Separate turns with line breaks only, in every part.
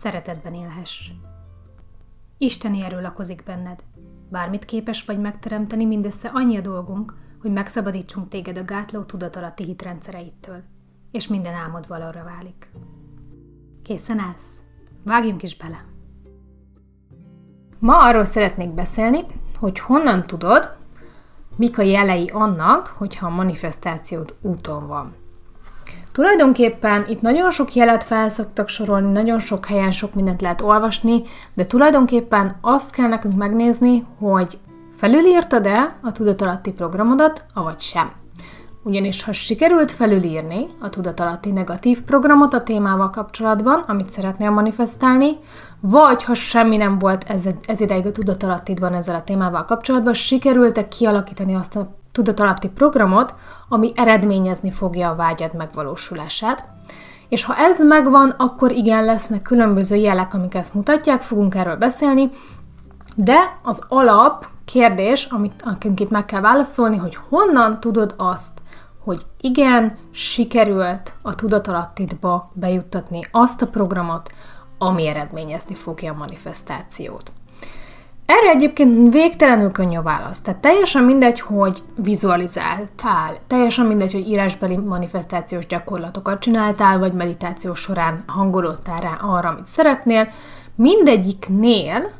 szeretetben élhess. Isteni erő lakozik benned. Bármit képes vagy megteremteni, mindössze annyi a dolgunk, hogy megszabadítsunk téged a gátló tudatalatti hitrendszereittől, és minden álmod valóra válik. Készen állsz? Vágjunk is bele! Ma arról szeretnék beszélni, hogy honnan tudod, mik a jelei annak, hogyha a manifestációd úton van. Tulajdonképpen itt nagyon sok jelet felszoktak sorolni, nagyon sok helyen sok mindent lehet olvasni, de tulajdonképpen azt kell nekünk megnézni, hogy felülírtad-e a tudatalatti programodat, avagy sem. Ugyanis ha sikerült felülírni a tudatalatti negatív programot a témával kapcsolatban, amit szeretnél manifestálni, vagy ha semmi nem volt ez, ez ideig a tudatalattidban ezzel a témával kapcsolatban, sikerült-e kialakítani azt a tudatalatti programot, ami eredményezni fogja a vágyad megvalósulását. És ha ez megvan, akkor igen, lesznek különböző jelek, amik ezt mutatják, fogunk erről beszélni, de az alap kérdés, amit nekünk itt meg kell válaszolni, hogy honnan tudod azt, hogy igen, sikerült a tudatalattidba bejuttatni azt a programot, ami eredményezni fogja a manifestációt. Erre egyébként végtelenül könnyű a válasz. Tehát teljesen mindegy, hogy vizualizáltál, teljesen mindegy, hogy írásbeli manifestációs gyakorlatokat csináltál, vagy meditáció során hangolódtál rá arra, amit szeretnél. Mindegyiknél,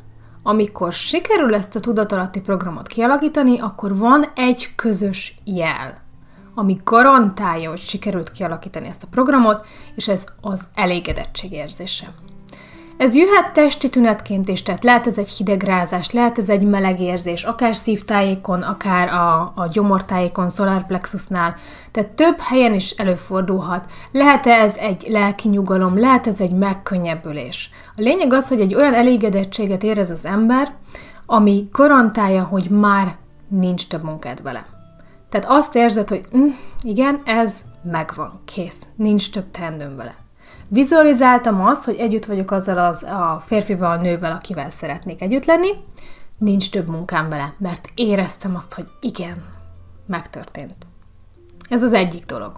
amikor sikerül ezt a tudatalatti programot kialakítani, akkor van egy közös jel, ami garantálja, hogy sikerült kialakítani ezt a programot, és ez az elégedettség érzése. Ez jöhet testi tünetként is, tehát lehet ez egy hidegrázás, lehet ez egy meleg érzés, akár szívtájékon, akár a, a gyomortájékon, solarplexusnál, tehát több helyen is előfordulhat. Lehet ez egy lelki nyugalom, lehet ez egy megkönnyebbülés. A lényeg az, hogy egy olyan elégedettséget érez az ember, ami garantálja, hogy már nincs több munkád vele. Tehát azt érzed, hogy mm, igen, ez megvan, kész, nincs több teendőm vele. Vizualizáltam azt, hogy együtt vagyok azzal az, a férfival, a nővel, akivel szeretnék együtt lenni, nincs több munkám vele, mert éreztem azt, hogy igen, megtörtént. Ez az egyik dolog.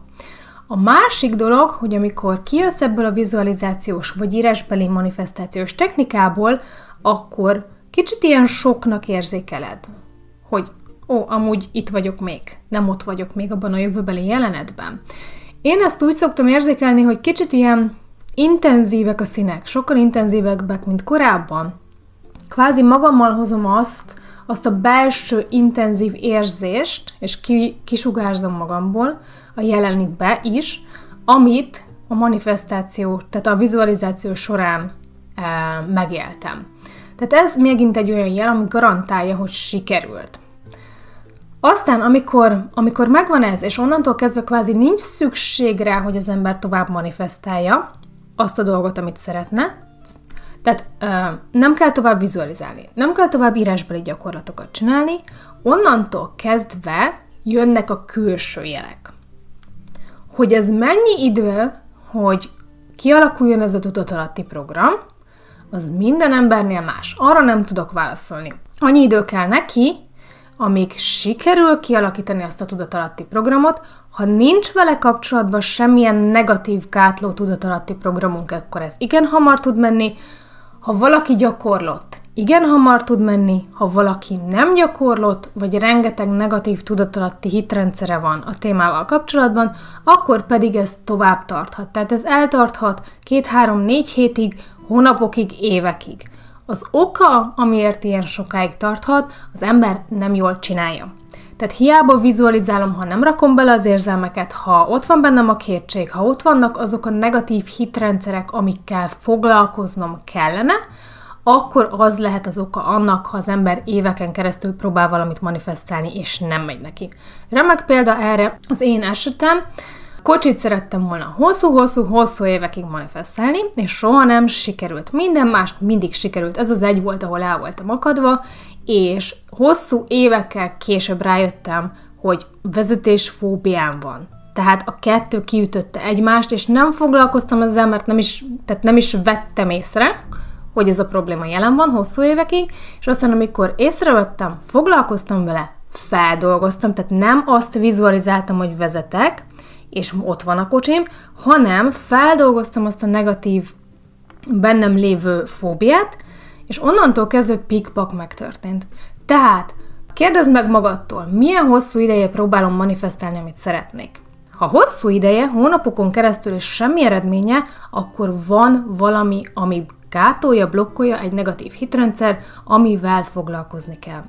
A másik dolog, hogy amikor kijössz ebből a vizualizációs vagy írásbeli manifestációs technikából, akkor kicsit ilyen soknak érzékeled, hogy ó, amúgy itt vagyok még, nem ott vagyok még abban a jövőbeli jelenetben. Én ezt úgy szoktam érzékelni, hogy kicsit ilyen intenzívek a színek, sokkal intenzívebbek, mint korábban. Kvázi magammal hozom azt, azt a belső intenzív érzést, és ki, kisugárzom magamból a jelenitbe is, amit a manifestáció, tehát a vizualizáció során e, megéltem. Tehát ez megint egy olyan jel, ami garantálja, hogy sikerült. Aztán, amikor, amikor megvan ez, és onnantól kezdve kvázi nincs szükség rá, hogy az ember tovább manifestálja, azt a dolgot, amit szeretne. Tehát uh, nem kell tovább vizualizálni, nem kell tovább írásbeli gyakorlatokat csinálni, onnantól kezdve jönnek a külső jelek. Hogy ez mennyi idő, hogy kialakuljon ez a tudatalatti program, az minden embernél más. Arra nem tudok válaszolni. Annyi idő kell neki, amíg sikerül kialakítani azt a tudatalatti programot, ha nincs vele kapcsolatban semmilyen negatív gátló tudatalatti programunk, akkor ez igen hamar tud menni. Ha valaki gyakorlott, igen hamar tud menni, ha valaki nem gyakorlott, vagy rengeteg negatív tudatalatti hitrendszere van a témával kapcsolatban, akkor pedig ez tovább tarthat. Tehát ez eltarthat két-három-négy hétig, hónapokig, évekig. Az oka, amiért ilyen sokáig tarthat, az ember nem jól csinálja. Tehát hiába vizualizálom, ha nem rakom bele az érzelmeket, ha ott van bennem a kétség, ha ott vannak azok a negatív hitrendszerek, amikkel foglalkoznom kellene, akkor az lehet az oka annak, ha az ember éveken keresztül próbál valamit manifestálni, és nem megy neki. Remek példa erre az én esetem, Kocsit szerettem volna hosszú-hosszú-hosszú évekig manifestálni, és soha nem sikerült. Minden más mindig sikerült. Ez az egy volt, ahol el voltam akadva, és hosszú évekkel később rájöttem, hogy vezetésfóbiám van. Tehát a kettő kiütötte egymást, és nem foglalkoztam ezzel, mert nem is, tehát nem is vettem észre, hogy ez a probléma jelen van hosszú évekig, és aztán amikor észrevettem, foglalkoztam vele, feldolgoztam, tehát nem azt vizualizáltam, hogy vezetek, és ott van a kocsim, hanem feldolgoztam azt a negatív bennem lévő fóbiát, és onnantól kezdve pikpak megtörtént. Tehát kérdezd meg magadtól, milyen hosszú ideje próbálom manifestálni, amit szeretnék. Ha hosszú ideje, hónapokon keresztül és semmi eredménye, akkor van valami, ami gátolja, blokkolja egy negatív hitrendszer, amivel foglalkozni kell.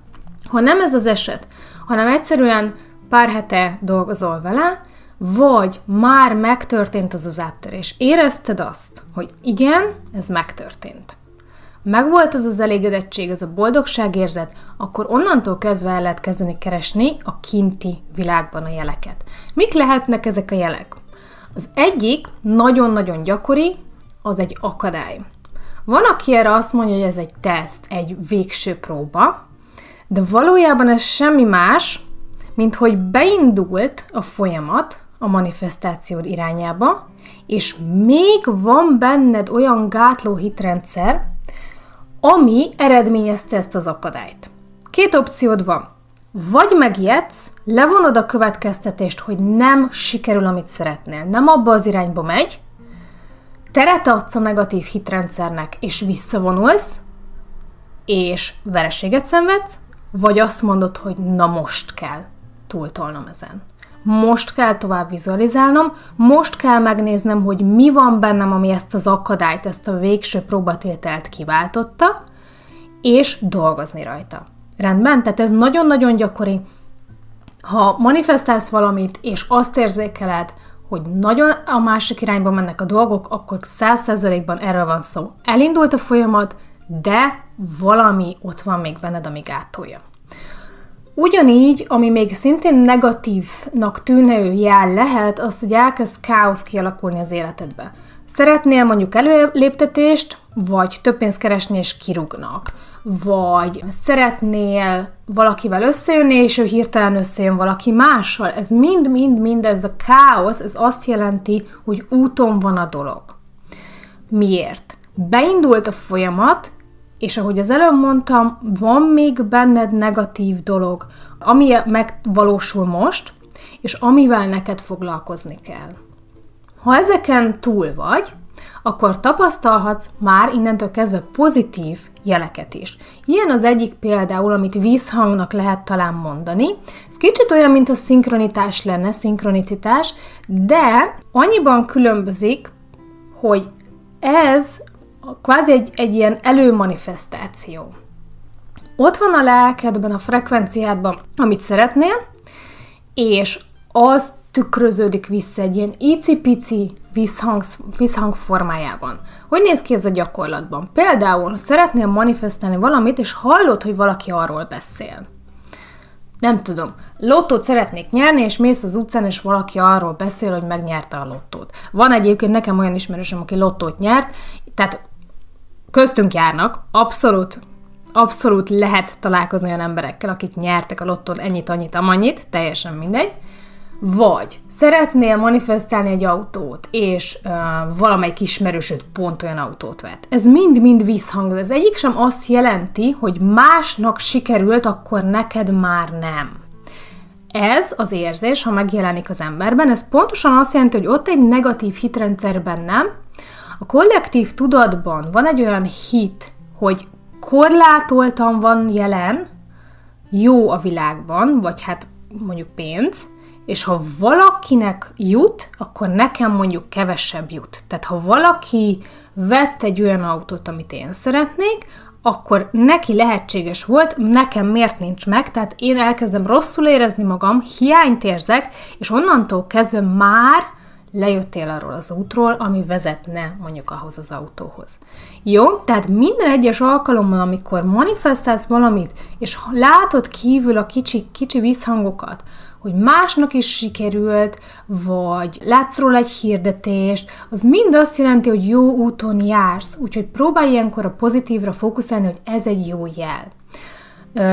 Ha nem ez az eset, hanem egyszerűen pár hete dolgozol vele, vagy már megtörtént az az áttörés. Érezted azt, hogy igen, ez megtörtént. Megvolt az az elégedettség, az a boldogságérzet, akkor onnantól kezdve el lehet kezdeni keresni a kinti világban a jeleket. Mik lehetnek ezek a jelek? Az egyik nagyon-nagyon gyakori, az egy akadály. Van, aki erre azt mondja, hogy ez egy teszt, egy végső próba, de valójában ez semmi más, mint hogy beindult a folyamat, a manifestációd irányába, és még van benned olyan gátló hitrendszer, ami eredményezte ezt az akadályt. Két opciód van. Vagy megijedsz, levonod a következtetést, hogy nem sikerül, amit szeretnél, nem abba az irányba megy, teret adsz a negatív hitrendszernek, és visszavonulsz, és vereséget szenvedsz, vagy azt mondod, hogy na most kell túltolnom ezen most kell tovább vizualizálnom, most kell megnéznem, hogy mi van bennem, ami ezt az akadályt, ezt a végső próbatételt kiváltotta, és dolgozni rajta. Rendben? Tehát ez nagyon-nagyon gyakori. Ha manifestálsz valamit, és azt érzékeled, hogy nagyon a másik irányba mennek a dolgok, akkor száz százalékban erről van szó. Elindult a folyamat, de valami ott van még benned, ami gátolja. Ugyanígy, ami még szintén negatívnak tűnő jel lehet, az, hogy elkezd káosz kialakulni az életedbe. Szeretnél mondjuk előléptetést, vagy több pénzt keresni és kirúgnak. Vagy szeretnél valakivel összejönni, és ő hirtelen összejön valaki mással. Ez mind-mind-mind, ez a káosz, ez azt jelenti, hogy úton van a dolog. Miért? Beindult a folyamat, és ahogy az előbb mondtam, van még benned negatív dolog, ami megvalósul most, és amivel neked foglalkozni kell. Ha ezeken túl vagy, akkor tapasztalhatsz már innentől kezdve pozitív jeleket is. Ilyen az egyik például, amit vízhangnak lehet talán mondani. Ez kicsit olyan, mint a szinkronitás lenne, szinkronicitás, de annyiban különbözik, hogy ez kvázi egy, egy ilyen előmanifestáció. Ott van a lelkedben, a frekvenciádban, amit szeretnél, és az tükröződik vissza egy ilyen icipici visszhang, visszhang formájában. Hogy néz ki ez a gyakorlatban? Például szeretnél manifestálni valamit, és hallod, hogy valaki arról beszél. Nem tudom, lottót szeretnék nyerni, és mész az utcán, és valaki arról beszél, hogy megnyerte a lottót. Van egyébként nekem olyan ismerősöm, aki lottót nyert, tehát köztünk járnak, abszolút, abszolút lehet találkozni olyan emberekkel, akik nyertek a lottón ennyit, annyit, amannyit, teljesen mindegy, vagy szeretnél manifestálni egy autót, és uh, valamelyik ismerősöd pont olyan autót vett. Ez mind-mind visszhang. Ez egyik sem azt jelenti, hogy másnak sikerült, akkor neked már nem. Ez az érzés, ha megjelenik az emberben, ez pontosan azt jelenti, hogy ott egy negatív hitrendszer bennem, a kollektív tudatban van egy olyan hit, hogy korlátoltan van jelen, jó a világban, vagy hát mondjuk pénz, és ha valakinek jut, akkor nekem mondjuk kevesebb jut. Tehát ha valaki vett egy olyan autót, amit én szeretnék, akkor neki lehetséges volt, nekem miért nincs meg, tehát én elkezdem rosszul érezni magam, hiányt érzek, és onnantól kezdve már lejöttél arról az útról, ami vezetne mondjuk ahhoz az autóhoz. Jó? Tehát minden egyes alkalommal, amikor manifestálsz valamit, és látod kívül a kicsi, kicsi visszhangokat, hogy másnak is sikerült, vagy látsz róla egy hirdetést, az mind azt jelenti, hogy jó úton jársz. Úgyhogy próbálj ilyenkor a pozitívra fókuszálni, hogy ez egy jó jel.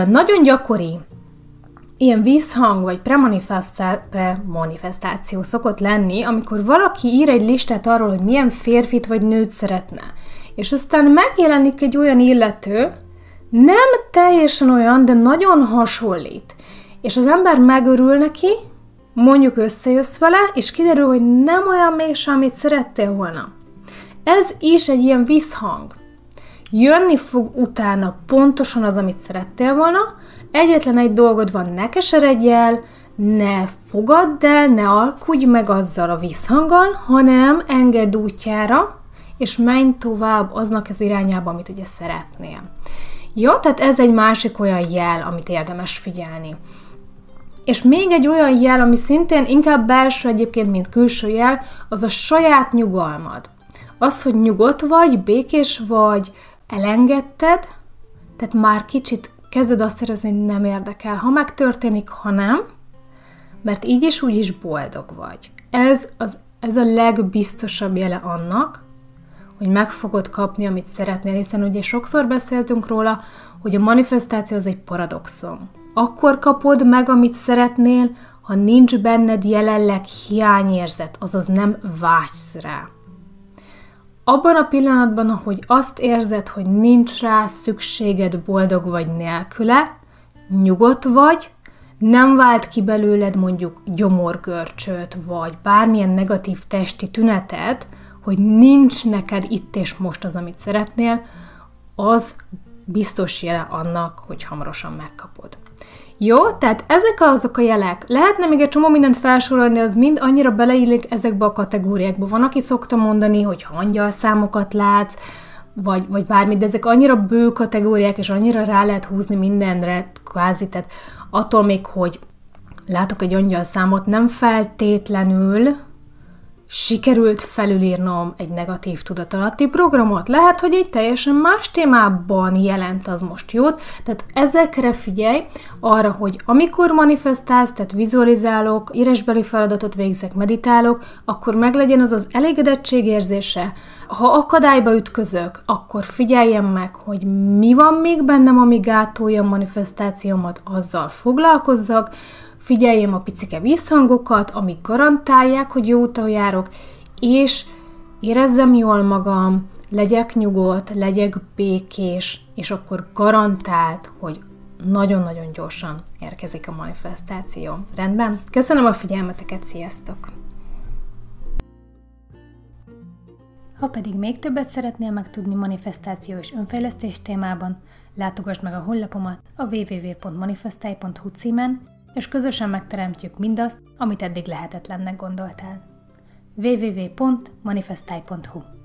Nagyon gyakori ilyen vízhang vagy premanifestáció szokott lenni, amikor valaki ír egy listát arról, hogy milyen férfit vagy nőt szeretne. És aztán megjelenik egy olyan illető, nem teljesen olyan, de nagyon hasonlít és az ember megörül neki, mondjuk összejössz vele, és kiderül, hogy nem olyan mégsem, amit szerettél volna. Ez is egy ilyen visszhang. Jönni fog utána pontosan az, amit szerettél volna, egyetlen egy dolgod van, ne keseredj el, ne fogadd el, ne alkudj meg azzal a visszhanggal, hanem engedd útjára, és menj tovább aznak az irányába, amit ugye szeretnél. Jó, tehát ez egy másik olyan jel, amit érdemes figyelni. És még egy olyan jel, ami szintén inkább belső egyébként, mint külső jel, az a saját nyugalmad. Az, hogy nyugodt vagy, békés vagy, elengedted, tehát már kicsit kezded azt érezni, hogy nem érdekel. Ha megtörténik, ha nem, mert így is úgy is boldog vagy. Ez, az, ez a legbiztosabb jele annak, hogy meg fogod kapni, amit szeretnél, hiszen ugye sokszor beszéltünk róla, hogy a manifestáció az egy paradoxon akkor kapod meg, amit szeretnél, ha nincs benned jelenleg hiányérzet, azaz nem vágysz rá. Abban a pillanatban, ahogy azt érzed, hogy nincs rá szükséged, boldog vagy nélküle, nyugodt vagy, nem vált ki belőled mondjuk gyomorgörcsöt, vagy bármilyen negatív testi tünetet, hogy nincs neked itt és most az, amit szeretnél, az biztos jele annak, hogy hamarosan megkapod. Jó, tehát ezek azok a jelek. Lehetne még egy csomó mindent felsorolni, az mind annyira beleillik ezekbe a kategóriákba. Van, aki szokta mondani, hogy ha számokat látsz, vagy, vagy bármit, de ezek annyira bő kategóriák, és annyira rá lehet húzni mindenre, kvázi, tehát attól még, hogy látok egy angyal számot, nem feltétlenül sikerült felülírnom egy negatív tudatalatti programot. Lehet, hogy egy teljesen más témában jelent az most jót, tehát ezekre figyelj, arra, hogy amikor manifestálsz, tehát vizualizálok, írásbeli feladatot végzek, meditálok, akkor meglegyen az az elégedettség érzése. Ha akadályba ütközök, akkor figyeljem meg, hogy mi van még bennem, ami gátolja a manifestációmat, azzal foglalkozzak, figyeljem a picike visszhangokat, amik garantálják, hogy jó úton járok, és érezzem jól magam, legyek nyugodt, legyek békés, és akkor garantált, hogy nagyon-nagyon gyorsan érkezik a manifestáció. Rendben? Köszönöm a figyelmeteket, sziasztok! Ha pedig még többet szeretnél megtudni manifestáció és önfejlesztés témában, látogass meg a honlapomat a www.manifestai.hu címen, és közösen megteremtjük mindazt, amit eddig lehetetlennek gondoltál. www.manifestai.hu